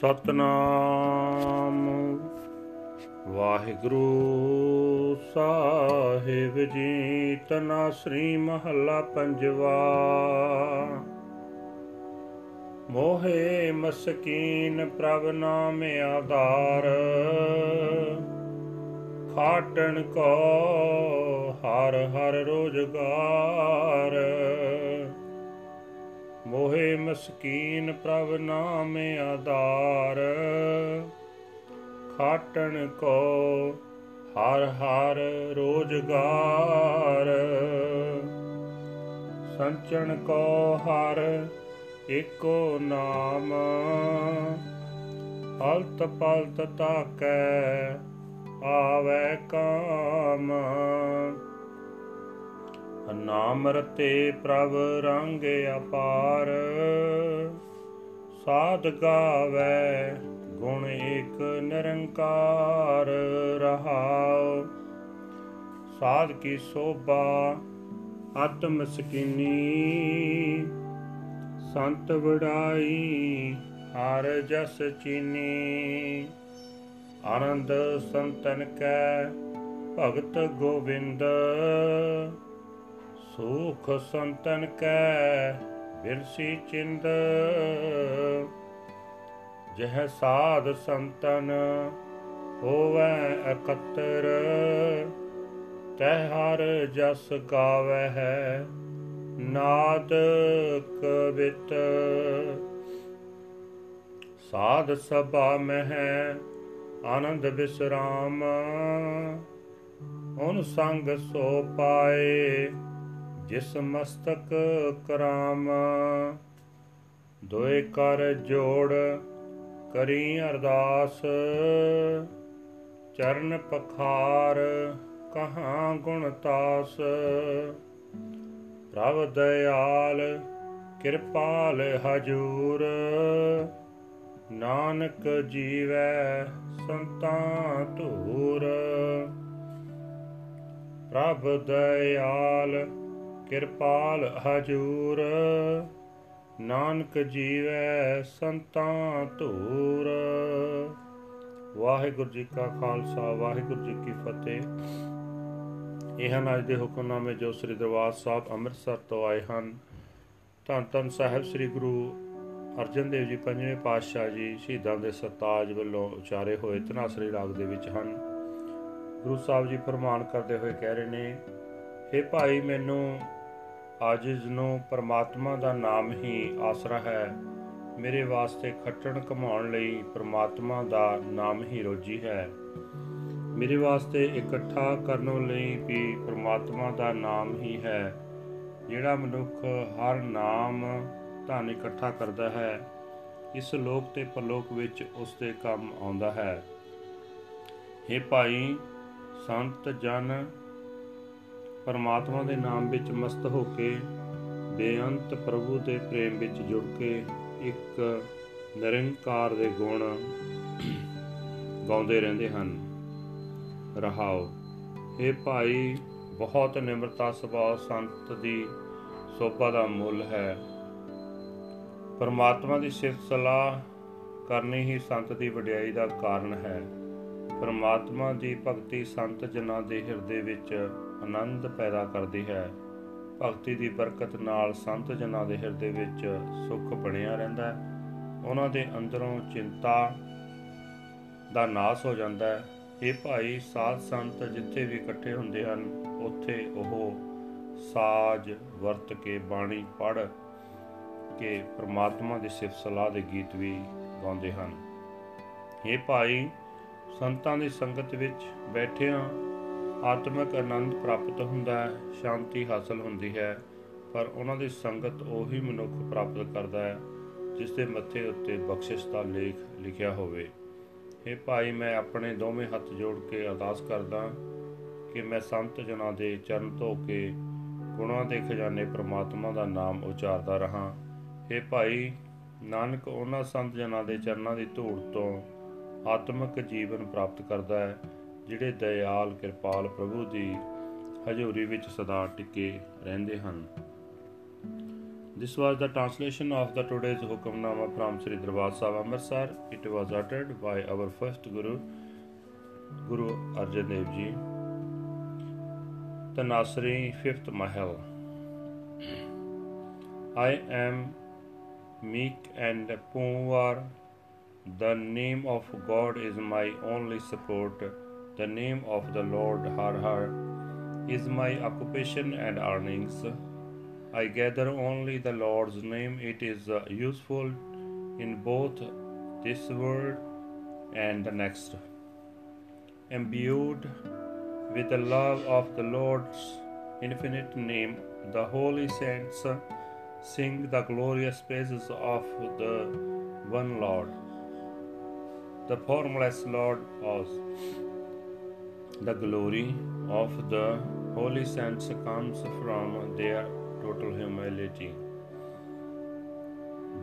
ਸਤਨਾਮ। ਵਾਹਿਗੁਰੂ ਸਾਹਿਬ ਜੀ, ਤਨਾ ਸ੍ਰੀ ਮਹੱਲਾ ਪੰਜਵਾ। ਮੋਹੇ ਮਸਕੀਨ ਪ੍ਰਭ ਨਾਮ ਆਧਾਰ। ਖਾਟਣ ਕੋ ਹਰ ਹਰ ਰੋਜਗਾਰ। ਮੋਹੇ ਮਸਕੀਨ ਪ੍ਰਭ ਨਾਮ ਆਧਾਰ। ਖਾਟਣ ਕੋ ਹਰ ਹਰ ਰੋਜਗਾਰ। ਸੰਚਣ ਕੋ ਹਰ ਏਕੋ ਨਾਮ। ਹਲਤ ਪਲਤ ਤਾਕੈ ਆਵੇ ਕਾਮ। ਨਾਮ ਰਤੇ ਪ੍ਰਭ ਰੰਗ ਅਪਾਰ। ਸਾਧ ਗਾਵੇ, ਗੁਣ ਏਕ ਨਿਰੰਕਾਰ ਰਹਾਉ। ਸਾਧ ਕੀ ਸੋਭਾ ਆਤਮ ਸਕੀਨੀ ਸੰਤ ਵਡਾਈ, ਹਰ ਜਸ ਚੀਨੀ। ਆਨੰਦ ਸੰਤਨ ਕੈ, ਭਗਤ ਗੋਬਿੰਦ ਸੁਖ ਸੰਤਨ ਕੈ ਬਿਰਸੀ ਚਿੰਦ। ਜਹ ਸਾਧ ਸੰਤਨ ਹੋਵੈ ਇਕੱਤਰ ਤਹ ਹਰ ਜਸ ਗਾਵੈ ਹੈ ਨਾਦ ਕਵਿਤ। ਸਾਧ ਸਭਾ ਮਹਿ ਆਨੰਦ ਵਿਸਰਾਮ ਹੁਣ ਸੰਗ ਸੋ ਪਾਏ। ਜਿਸ ਮਸਤਕ ਕਰਾਮ, ਦੋਏ ਕਰ ਜੋੜ ਕਰੀ ਅਰਦਾਸ। ਚਰਨ ਪਖਾਰ ਕਹਾਂ ਗੁਣ ਤਾਸ। ਪ੍ਰਭ ਦਇਆਲ ਕਿਰਪਾਲ ਹਜੂਰ। ਨਾਨਕ ਜੀਵੈ ਸੰਤਾਂ ਧੂਰ। ਪ੍ਰਭ ਦਇਆਲ ਕਿਰਪਾਲ ਹਜੂਰ, ਨਾਨਕ ਜੀਵੈ ਸੰਤਾਂ ਧੂਰ। ਵਾਹਿਗੁਰੂ ਜੀ ਕਾ ਖਾਲਸਾ, ਵਾਹਿਗੁਰੂ ਜੀ ਕੀ ਫਤਿਹ। ਇਹ ਹਨ ਅੱਜ ਦੇ ਹੁਕਮਨਾਮੇ ਜੋ ਸ੍ਰੀ ਦਰਬਾਰ ਸਾਹਿਬ ਅੰਮ੍ਰਿਤਸਰ ਤੋਂ ਆਏ ਹਨ, ਧੰਨ ਧੰਨ ਸਾਹਿਬ ਸ੍ਰੀ ਗੁਰੂ ਅਰਜਨ ਦੇਵ ਜੀ ਪੰਜਵੇਂ ਪਾਤਸ਼ਾਹ ਜੀ ਸ਼ਹੀਦਾਂ ਦੇ ਸਰਤਾਜ ਵੱਲੋਂ ਉਚਾਰੇ ਹੋਏ ਤਨਾਸਰੀ ਰਾਗ ਦੇ ਵਿੱਚ ਹਨ। ਗੁਰੂ ਸਾਹਿਬ ਜੀ ਫਰਮਾਨ ਕਰਦੇ ਹੋਏ ਕਹਿ ਰਹੇ ਨੇ हे ਭਾਈ, ਮੈਨੂੰ ਆਜਿਜ਼ ਨੂੰ ਪਰਮਾਤਮਾ ਦਾ ਨਾਮ ਹੀ ਆਸਰਾ ਹੈ। ਮੇਰੇ ਵਾਸਤੇ ਖੱਟਣ ਕਮਾਉਣ ਲਈ ਪਰਮਾਤਮਾ ਦਾ ਨਾਮ ਹੀ ਰੋਜੀ ਹੈ। ਮੇਰੇ ਵਾਸਤੇ ਇਕੱਠਾ ਕਰਨ ਲਈ ਵੀ ਪਰਮਾਤਮਾ ਦਾ ਨਾਮ ਹੀ ਹੈ। ਜਿਹੜਾ ਮਨੁੱਖ ਹਰ ਨਾਮ ਧਨ ਇਕੱਠਾ ਕਰਦਾ ਹੈ, ਇਸ ਲੋਕ ਤੇ ਪਰਲੋਕ ਵਿੱਚ ਉਸ ਦੇ ਕੰਮ ਆਉਂਦਾ ਹੈ। हे ਭਾਈ, ਸੰਤ, ਜਨ ਪਰਮਾਤਮਾ ਦੇ ਨਾਮ ਵਿੱਚ ਮਸਤ ਹੋ ਕੇ, ਬੇਅੰਤ ਪ੍ਰਭੂ ਦੇ ਪ੍ਰੇਮ ਵਿੱਚ ਜੁੜ ਕੇ ਇੱਕ ਨਿਰੰਕਾਰ ਦੇ ਗੁਣ ਗਾਉਂਦੇ ਰਹਿੰਦੇ ਹਨ। ਰਹਾਓ ਇਹ ਭਾਈ, ਬਹੁਤ ਨਿਮਰਤਾ ਸੁਭਾਅ ਸੰਤ ਦੀ ਸੋਭਾ ਦਾ ਮੁੱਲ ਹੈ। ਪਰਮਾਤਮਾ ਦੀ ਸਿਫਤ ਸਲਾਹ ਕਰਨੀ ਹੀ ਸੰਤ ਦੀ ਵਡਿਆਈ ਦਾ ਕਾਰਨ ਹੈ। ਪਰਮਾਤਮਾ ਦੀ ਭਗਤੀ ਸੰਤ ਜਨਾਂ ਦੇ ਹਿਰਦੇ ਵਿੱਚ ਆਨੰਦ ਪੈਦਾ ਕਰਦੀ ਹੈ। ਭਗਤੀ ਦੀ ਬਰਕਤ ਨਾਲ ਸੰਤ ਜਨਾਂ ਦੇ ਹਿਰਦੇ ਵਿੱਚ ਸੁੱਖ ਬਣਿਆ ਰਹਿੰਦਾ ਹੈ। ਉਹਨਾਂ ਦੇ ਅੰਦਰੋਂ ਚਿੰਤਾ ਦਾ ਨਾਸ ਹੋ ਜਾਂਦਾ ਹੈ। ਇਹ ਭਾਈ ਸਾਧ ਸੰਤ ਜਿੱਥੇ ਵੀ ਇਕੱਠੇ ਹੁੰਦੇ ਹਨ, ਉੱਥੇ ਉਹ ਸਾਜ ਵਰਤ ਕੇ ਬਾਣੀ ਪੜ ਕੇ ਪ੍ਰਮਾਤਮਾ ਦੀ ਸਿਫਤ ਸਲਾਹ ਦੇ ਗੀਤ ਵੀ ਗਾਉਂਦੇ ਹਨ। ਇਹ ਭਾਈ ਸੰਤਾਂ ਦੀ ਸੰਗਤ ਵਿੱਚ ਬੈਠਿਆਂ ਆਤਮਿਕ ਆਨੰਦ ਪ੍ਰਾਪਤ ਹੁੰਦਾ ਹੈ, ਸ਼ਾਂਤੀ ਹਾਸਲ ਹੁੰਦੀ ਹੈ, ਪਰ ਉਹਨਾਂ ਦੀ ਸੰਗਤ ਉਹੀ ਮਨੁੱਖ ਪ੍ਰਾਪਤ ਕਰਦਾ ਹੈ, ਜਿਸ ਦੇ ਮੱਥੇ ਉੱਤੇ ਬਖਸ਼ਿਸ਼ ਦਾ ਲੇਖ ਲਿਖਿਆ ਹੋਵੇ। ਇਹ ਭਾਈ, ਮੈਂ ਆਪਣੇ ਦੋਵੇਂ ਹੱਥ ਜੋੜ ਕੇ ਅਰਦਾਸ ਕਰਦਾ ਕਿ ਮੈਂ ਸੰਤ ਜਨਾਂ ਦੇ ਚਰਨ ਧੋ ਕੇ ਗੁਣਾਂ ਦੇ ਖਜ਼ਾਨੇ ਪ੍ਰਮਾਤਮਾ ਦਾ ਨਾਮ ਉਚਾਰਦਾ ਰਹਾ। ਇਹ ਭਾਈ, ਨਾਨਕ ਉਹਨਾਂ ਸੰਤ ਜਨਾਂ ਦੇ ਚਰਨਾਂ ਦੀ ਧੂੜ ਤੋਂ ਆਤਮਿਕ ਜੀਵਨ ਪ੍ਰਾਪਤ ਕਰਦਾ ਹੈ ਜਿਹੜੇ ਦਇਆਲ ਕਿਰਪਾਲ ਪ੍ਰਭੂ ਦੀ ਹਜ਼ੂਰੀ ਵਿੱਚ ਸਦਾ ਟਿਕੇ ਰਹਿੰਦੇ ਹਨ This was the translation of the today's Hukamnama from Sri Darbar Sahib Amritsar. It was uttered by our first Guru, Guru Arjan Dev Ji. The Nasri, fifth Mahal. I am meek and poor. The name of God is my only support. The name of the Lord Har Har is my occupation and earnings. I gather only the Lord's name. It is uh, useful in both this world and the next. Imbued with the love of the Lord's infinite name, the holy saints sing the glorious praises of the one Lord. The formless Lord was the glory of the holy saints comes from their total humility.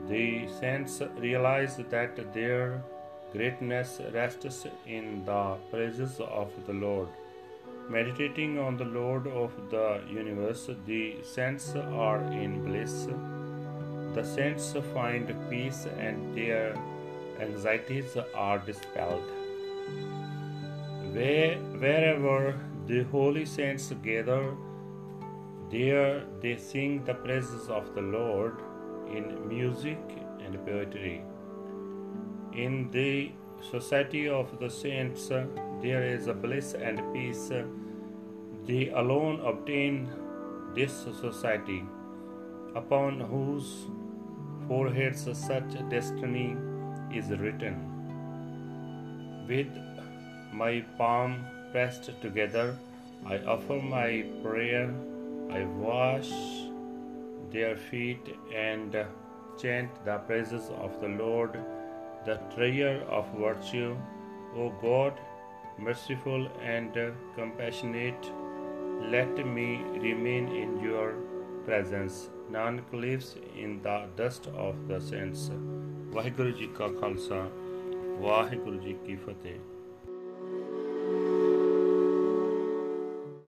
The saints realize that their greatness rests in the praises of the Lord. Meditating on the Lord of the universe, the saints are in bliss. The saints find peace and their anxieties are dispelled. Where, wherever the holy saints gather, there they sing the praises of the Lord in music and poetry. In the society of the saints, there is a bliss and peace. They alone obtain this society, upon whose foreheads such destiny is written. With my palm pressed together, I offer my prayer I wash their feet and chant the praises of the Lord, the treasure of virtue. O God, merciful and compassionate, let me remain in your presence. Nanak lives in the dust of the saints. Waheguru ji ਕਾ ਖਾਲਸਾ ਵਾਹਿਗੁਰੂ ਜੀ ਕੀ ਫਤਿਹ